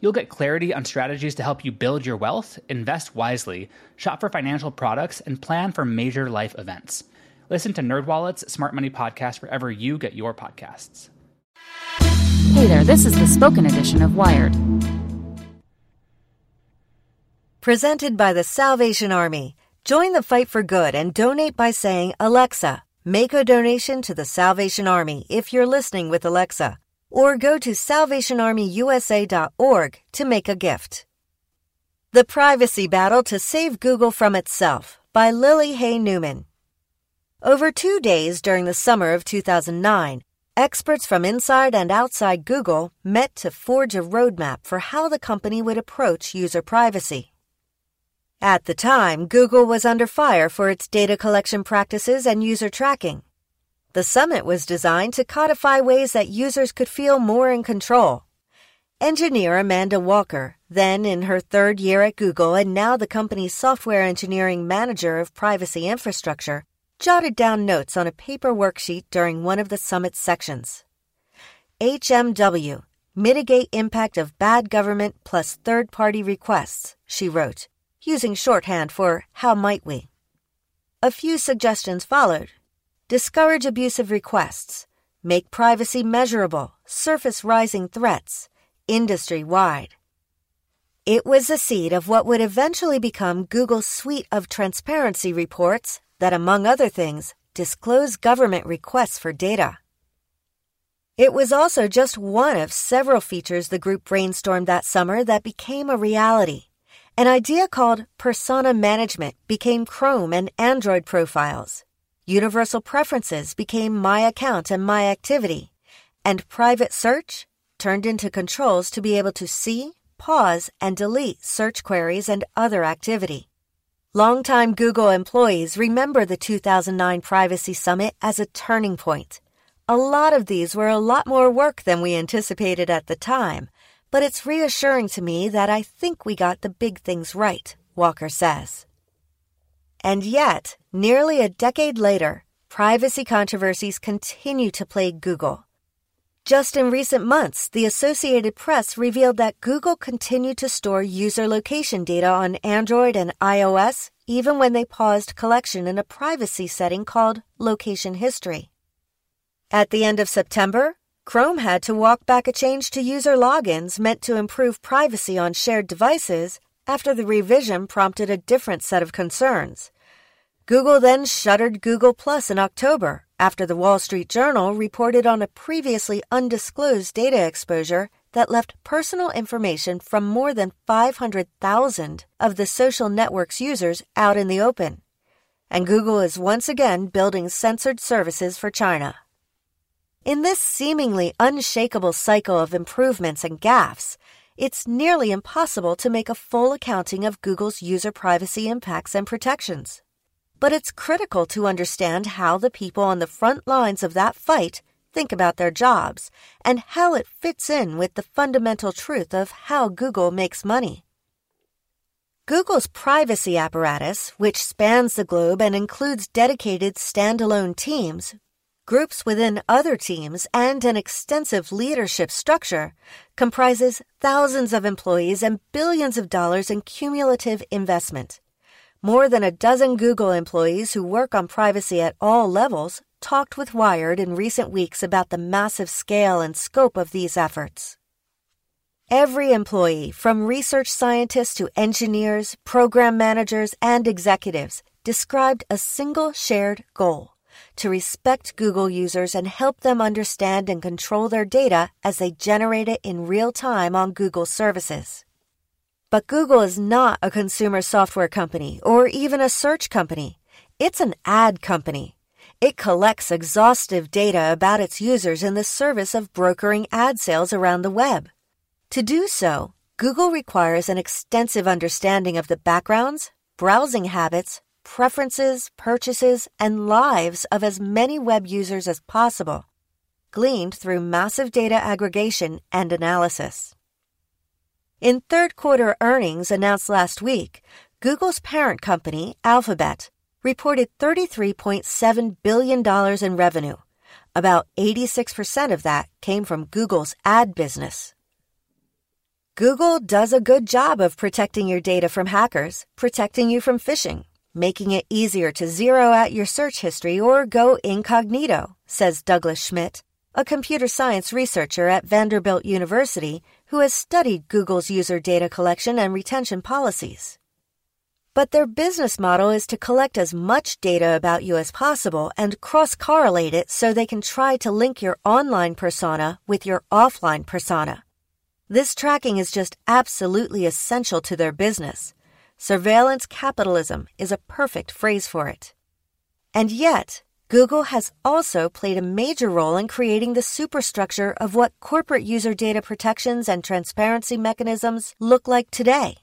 You'll get clarity on strategies to help you build your wealth, invest wisely, shop for financial products, and plan for major life events. Listen to NerdWallet's Smart Money Podcast wherever you get your podcasts. Hey there, this is the spoken edition of Wired. Presented by the Salvation Army. Join the fight for good and donate by saying, Alexa, make a donation to the Salvation Army if you're listening with Alexa, or go to salvationarmyusa.org to make a gift. The Privacy Battle to Save Google from Itself by Lily Hay Newman. Over two days during the summer of 2009, experts from inside and outside Google met to forge a roadmap for how the company would approach user privacy. At the time, Google was under fire for its data collection practices and user tracking. The summit was designed to codify ways that users could feel more in control. Engineer Amanda Walker, then in her third year at Google and now the company's software engineering manager of privacy infrastructure, jotted down notes on a paper worksheet during one of the summit's sections. HMW, mitigate impact of bad government plus third party requests, she wrote using shorthand for how might we. A few suggestions followed. Discourage abusive requests, make privacy measurable, surface rising threats, industry wide. It was the seed of what would eventually become Google's suite of transparency reports that, among other things, disclose government requests for data. It was also just one of several features the group brainstormed that summer that became a reality. An idea called persona management became Chrome and Android profiles. Universal preferences became My Account and My Activity. And private search turned into controls to be able to see, pause, and delete search queries and other activity. Longtime Google employees remember the 2009 Privacy Summit as a turning point. A lot of these were a lot more work than we anticipated at the time, but it's reassuring to me that I think we got the big things right, Walker says. And yet, nearly a decade later, privacy controversies continue to plague Google. Just in recent months, the Associated Press revealed that Google continued to store user location data on Android and iOS even when they paused collection in a privacy setting called Location History. At the end of September, Chrome had to walk back a change to user logins meant to improve privacy on shared devices after the revision prompted a different set of concerns. Google then shuttered Google Plus in October after the Wall Street Journal reported on a previously undisclosed data exposure that left personal information from more than 500,000 of the social network's users out in the open. And Google is once again building censored services for China. In this seemingly unshakable cycle of improvements and gaffes, it's nearly impossible to make a full accounting of Google's user privacy impacts and protections. But it's critical to understand how the people on the front lines of that fight think about their jobs and how it fits in with the fundamental truth of how Google makes money. Google's privacy apparatus, which spans the globe and includes dedicated standalone teams, groups within other teams, and an extensive leadership structure, comprises thousands of employees and billions of dollars in cumulative investment. More than a dozen Google employees who work on privacy at all levels talked with Wired in recent weeks about the massive scale and scope of these efforts. every employee, from research scientists to engineers, program managers, and executives, described a single shared goal to respect Google users and help them understand and control their data as they generate it in real time on Google services. But Google is not a consumer software company or even a search company. It's an ad company. It collects exhaustive data about its users in the service of brokering ad sales around the web. To do so, Google requires an extensive understanding of the backgrounds, browsing habits, preferences, purchases, and lives of as many web users as possible, gleaned through massive data aggregation and analysis. In third quarter earnings announced last week, Google's parent company, Alphabet, reported $33.7 billion in revenue. About 86% of that came from Google's ad business. Google does a good job of protecting your data from hackers, protecting you from phishing, making it easier to zero out your search history or go incognito, says Douglas Schmidt, a computer science researcher at Vanderbilt University who has studied Google's user data collection and retention policies. But their business model is to collect as much data about you as possible and cross correlate it so they can try to link your online persona with your offline persona. This tracking is just absolutely essential to their business. Surveillance capitalism is a perfect phrase for it. And yet, Google has also played a major role in creating the superstructure of what corporate user data protections and transparency mechanisms look like today.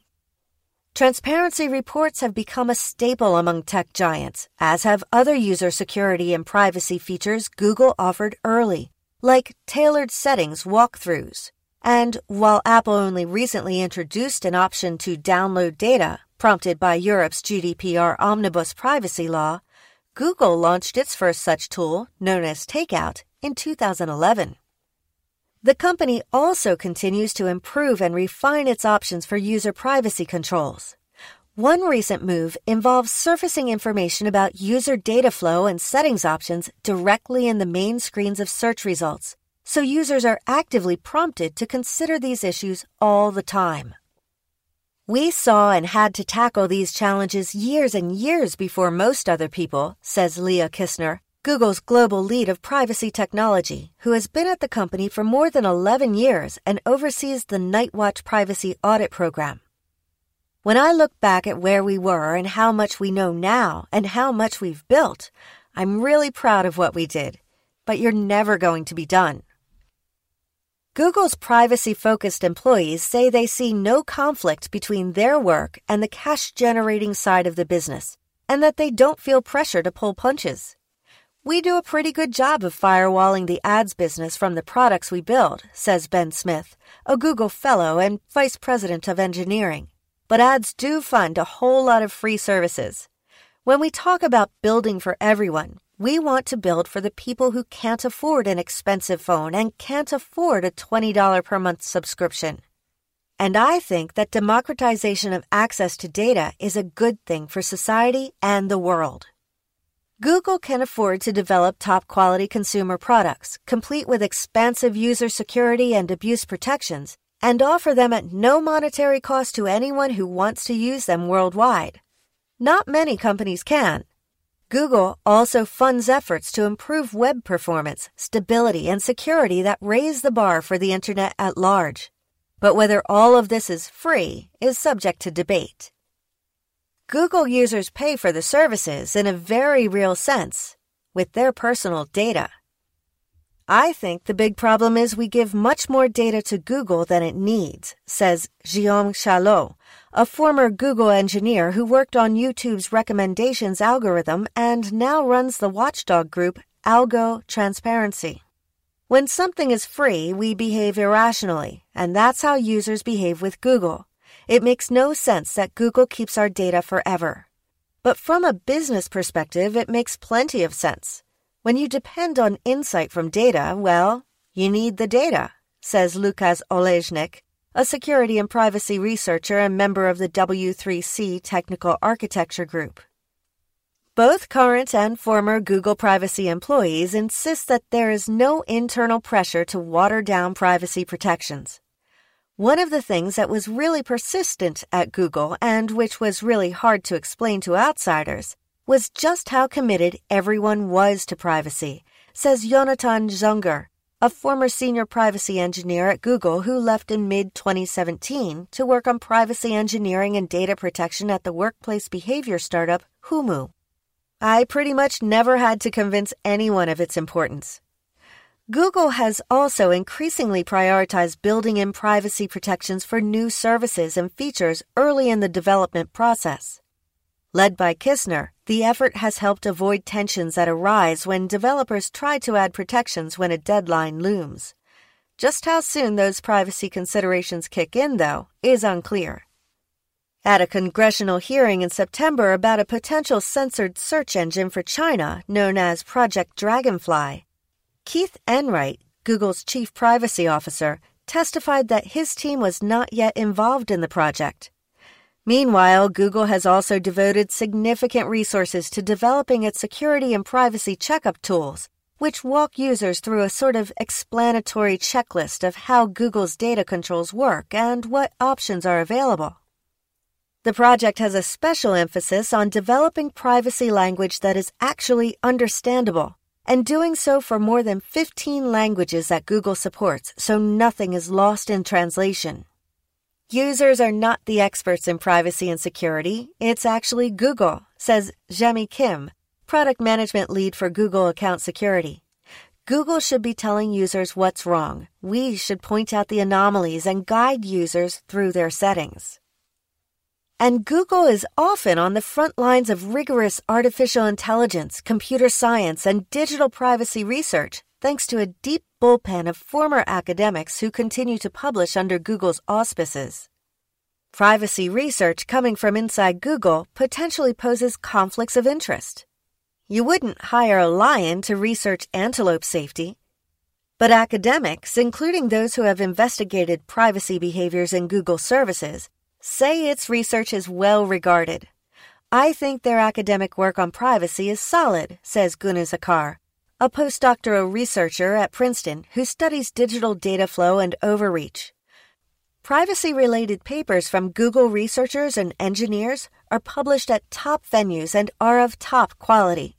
Transparency reports have become a staple among tech giants, as have other user security and privacy features Google offered early, like tailored settings walkthroughs, and while Apple only recently introduced an option to download data, prompted by Europe's GDPR omnibus privacy law, Google launched its first such tool, known as Takeout, in 2011. The company also continues to improve and refine its options for user privacy controls. One recent move involves surfacing information about user data flow and settings options directly in the main screens of search results, so users are actively prompted to consider these issues all the time. We saw and had to tackle these challenges years and years before most other people, says Lea Kissner, Google's global lead of privacy technology, who has been at the company for more than 11 years and oversees the Nightwatch privacy audit program. When I look back at where we were and how much we know now and how much we've built, I'm really proud of what we did. But you're never going to be done. Google's privacy focused employees say they see no conflict between their work and the cash generating side of the business, and that they don't feel pressure to pull punches. We do a pretty good job of firewalling the ads business from the products we build, says Ben Smith, a Google Fellow and Vice President of Engineering. But ads do fund a whole lot of free services. When we talk about building for everyone, we want to build for the people who can't afford an expensive phone and can't afford a $20 per month subscription. And I think that democratization of access to data is a good thing for society and the world. Google can afford to develop top quality consumer products, complete with expansive user security and abuse protections, and offer them at no monetary cost to anyone who wants to use them worldwide. Not many companies can. Google also funds efforts to improve web performance, stability, and security that raise the bar for the Internet at large. But whether all of this is free is subject to debate. Google users pay for the services in a very real sense with their personal data. I think the big problem is we give much more data to Google than it needs, says Guillaume Chaslot, a former Google engineer who worked on YouTube's recommendations algorithm and now runs the watchdog group Algo Transparency. When something is free, we behave irrationally, and that's how users behave with Google. It makes no sense that Google keeps our data forever. But from a business perspective, it makes plenty of sense. When you depend on insight from data, well, you need the data, says Lukas Olejnik, a security and privacy researcher and member of the W3C Technical Architecture Group. Both current and former Google privacy employees insist that there is no internal pressure to water down privacy protections. One of the things that was really persistent at Google and which was really hard to explain to outsiders was just how committed everyone was to privacy, says Jonathan Zunger, a former senior privacy engineer at Google who left in mid 2017 to work on privacy engineering and data protection at the workplace behavior startup Humu. I pretty much never had to convince anyone of its importance. Google has also increasingly prioritized building in privacy protections for new services and features early in the development process. Led by Kissner, the effort has helped avoid tensions that arise when developers try to add protections when a deadline looms. Just how soon those privacy considerations kick in, though, is unclear. At a congressional hearing in September about a potential censored search engine for China known as Project Dragonfly, Keith Enright, Google's chief privacy officer, testified that his team was not yet involved in the project. Meanwhile, Google has also devoted significant resources to developing its security and privacy checkup tools, which walk users through a sort of explanatory checklist of how Google's data controls work and what options are available. The project has a special emphasis on developing privacy language that is actually understandable, and doing so for more than 15 languages that Google supports so nothing is lost in translation. Users are not the experts in privacy and security. It's actually Google, says Jamie Kim, product management lead for Google Account Security. Google should be telling users what's wrong. We should point out the anomalies and guide users through their settings. And Google is often on the front lines of rigorous artificial intelligence, computer science, and digital privacy research thanks to a deep bullpen of former academics who continue to publish under Google's auspices. Privacy research coming from inside Google potentially poses conflicts of interest. You wouldn't hire a lion to research antelope safety. But academics, including those who have investigated privacy behaviors in Google services, say its research is well regarded. I think their academic work on privacy is solid, says Gunes Acar, a postdoctoral researcher at Princeton who studies digital data flow and overreach. Privacy related papers from Google researchers and engineers are published at top venues and are of top quality.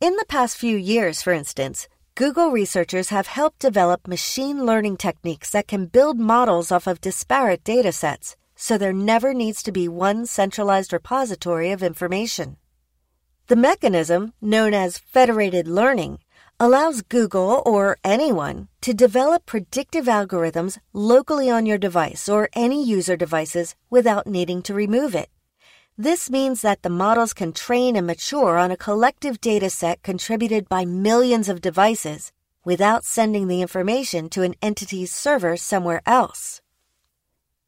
In the past few years, for instance, Google researchers have helped develop machine learning techniques that can build models off of disparate data sets, so there never needs to be one centralized repository of information. The mechanism, known as federated learning, allows Google or anyone to develop predictive algorithms locally on your device or any user devices without needing to remove it. This means that the models can train and mature on a collective data set contributed by millions of devices without sending the information to an entity's server somewhere else.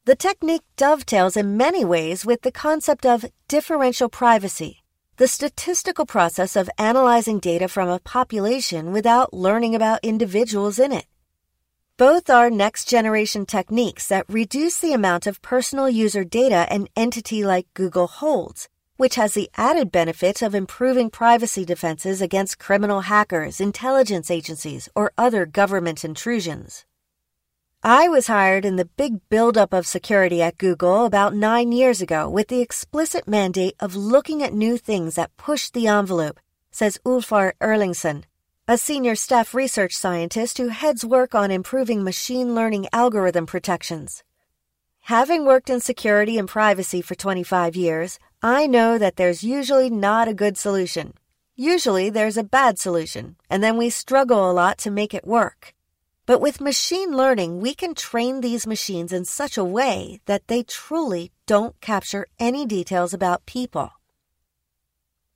The technique dovetails in many ways with the concept of differential privacy the statistical process of analyzing data from a population without learning about individuals in it. Both are next generation techniques that reduce the amount of personal user data an entity like Google holds, which has the added benefit of improving privacy defenses against criminal hackers, intelligence agencies, or other government intrusions. I was hired in the big buildup of security at Google about nine years ago with the explicit mandate of looking at new things that push the envelope, says Ulfar Erlingsson, a senior staff research scientist who heads work on improving machine learning algorithm protections. Having worked in security and privacy for 25 years, I know that there's usually not a good solution. Usually there's a bad solution, and then we struggle a lot to make it work. But with machine learning, we can train these machines in such a way that they truly don't capture any details about people.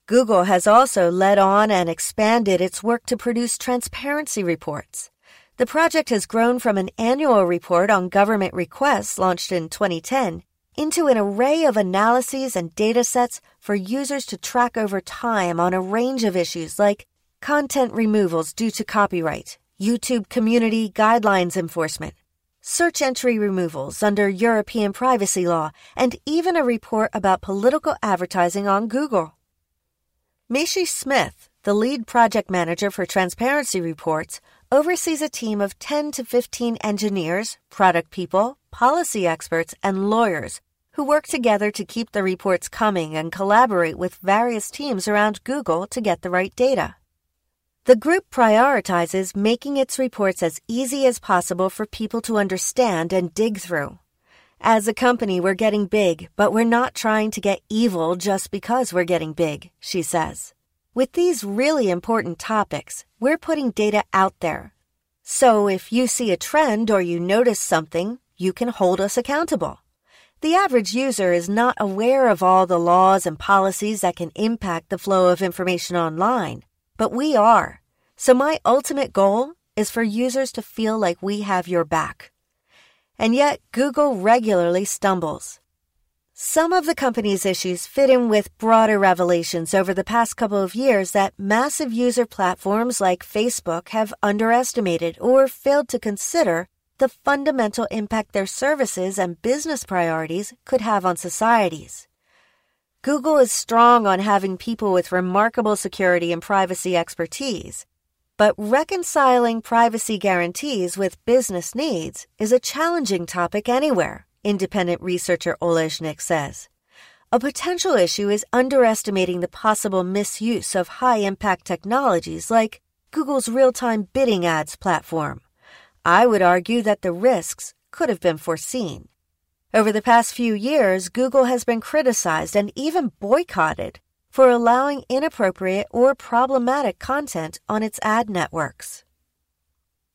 Google has also led on and expanded its work to produce transparency reports. The project has grown from an annual report on government requests launched in 2010 into an array of analyses and data sets for users to track over time on a range of issues like content removals due to copyright, YouTube Community Guidelines Enforcement, search entry removals under European privacy law, and even a report about political advertising on Google. Michee Smith, the lead project manager for transparency reports, oversees a team of 10 to 15 engineers, product people, policy experts, and lawyers who work together to keep the reports coming and collaborate with various teams around Google to get the right data. The group prioritizes making its reports as easy as possible for people to understand and dig through. As a company, we're getting big, but we're not trying to get evil just because we're getting big, she says. With these really important topics, we're putting data out there. So if you see a trend or you notice something, you can hold us accountable. The average user is not aware of all the laws and policies that can impact the flow of information online, but we are. So my ultimate goal is for users to feel like we have your back. And yet, Google regularly stumbles. Some of the company's issues fit in with broader revelations over the past couple of years that massive user platforms like Facebook have underestimated or failed to consider the fundamental impact their services and business priorities could have on societies. Google is strong on having people with remarkable security and privacy expertise, but reconciling privacy guarantees with business needs is a challenging topic anywhere, independent researcher Olejnik says. A potential issue is underestimating the possible misuse of high impact technologies like Google's real time bidding ads platform. I would argue that the risks could have been foreseen. Over the past few years, Google has been criticized and even boycotted for allowing inappropriate or problematic content on its ad networks.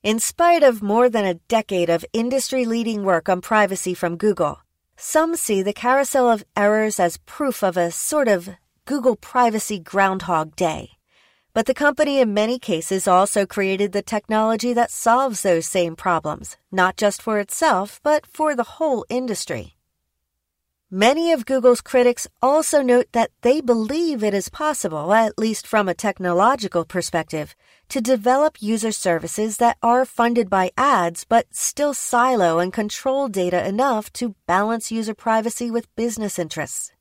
In spite of more than a decade of industry leading work on privacy from Google, some see the carousel of errors as proof of a sort of Google privacy groundhog day. But the company in many cases also created the technology that solves those same problems, not just for itself, but for the whole industry. Many of Google's critics also note that they believe it is possible, at least from a technological perspective, to develop user services that are funded by ads but still silo and control data enough to balance user privacy with business interests.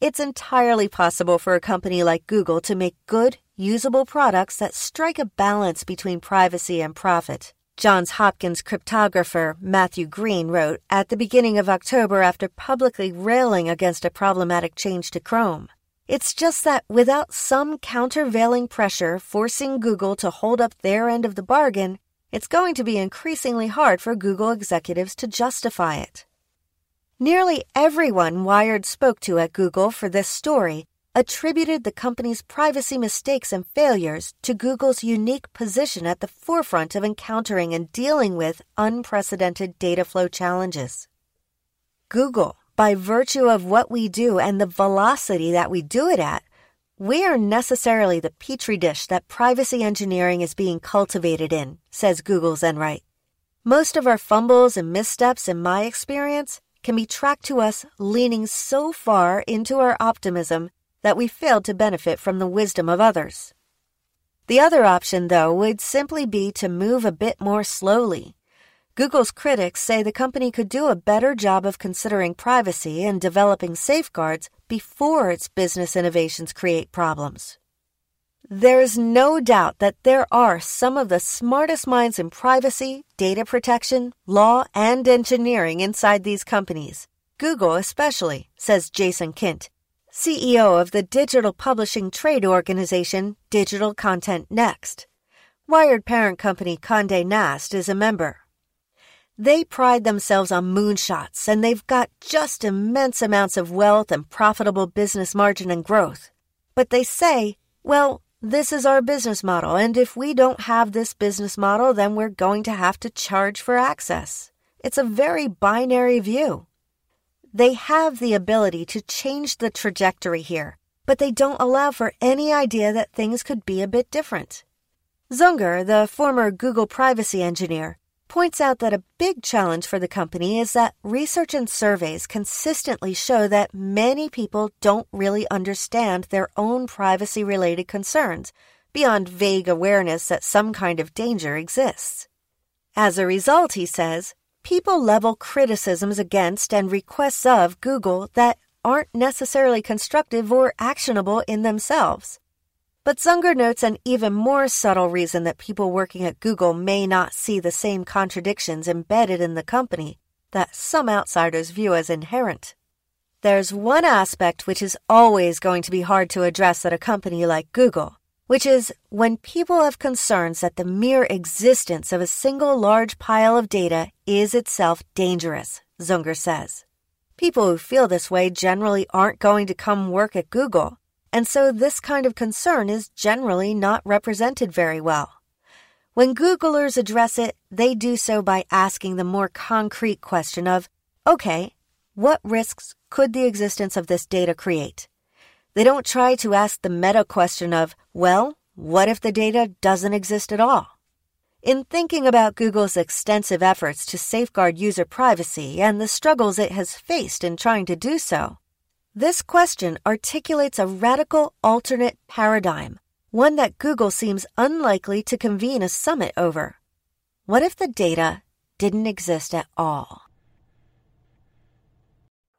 It's entirely possible for a company like Google to make good, usable products that strike a balance between privacy and profit. Johns Hopkins cryptographer Matthew Green wrote at the beginning of October after publicly railing against a problematic change to Chrome. It's just that without some countervailing pressure forcing Google to hold up their end of the bargain, it's going to be increasingly hard for Google executives to justify it. Nearly everyone Wired spoke to at Google for this story attributed the company's privacy mistakes and failures to Google's unique position at the forefront of encountering and dealing with unprecedented data flow challenges. Google, by virtue of what we do and the velocity that we do it at, we are necessarily the petri dish that privacy engineering is being cultivated in, says Google's Enright. Most of our fumbles and missteps, in my experience, can be tracked to us leaning so far into our optimism that we failed to benefit from the wisdom of others. The other option, though, would simply be to move a bit more slowly. Google's critics say the company could do a better job of considering privacy and developing safeguards before its business innovations create problems. There's no doubt that there are some of the smartest minds in privacy, data protection, law, and engineering inside these companies. Google especially, says Jason Kint, CEO of the digital publishing trade organization Digital Content Next. Wired parent company Conde Nast is a member. They pride themselves on moonshots and they've got just immense amounts of wealth and profitable business margin and growth. But they say, well, this is our business model, and if we don't have this business model, then we're going to have to charge for access. It's a very binary view. They have the ability to change the trajectory here, but they don't allow for any idea that things could be a bit different. Zunger, the former Google privacy engineer, points out that a big challenge for the company is that research and surveys consistently show that many people don't really understand their own privacy related concerns beyond vague awareness that some kind of danger exists. As a result, he says, people level criticisms against and requests of Google that aren't necessarily constructive or actionable in themselves. But Zunger notes an even more subtle reason that people working at Google may not see the same contradictions embedded in the company that some outsiders view as inherent. There's one aspect which is always going to be hard to address at a company like Google, which is when people have concerns that the mere existence of a single large pile of data is itself dangerous, Zunger says. People who feel this way generally aren't going to come work at Google, and so this kind of concern is generally not represented very well. When Googlers address it, they do so by asking the more concrete question of, okay, what risks could the existence of this data create? They don't try to ask the meta question of, well, what if the data doesn't exist at all? In thinking about Google's extensive efforts to safeguard user privacy and the struggles it has faced in trying to do so, this question articulates a radical alternate paradigm, one that Google seems unlikely to convene a summit over. What if the data didn't exist at all?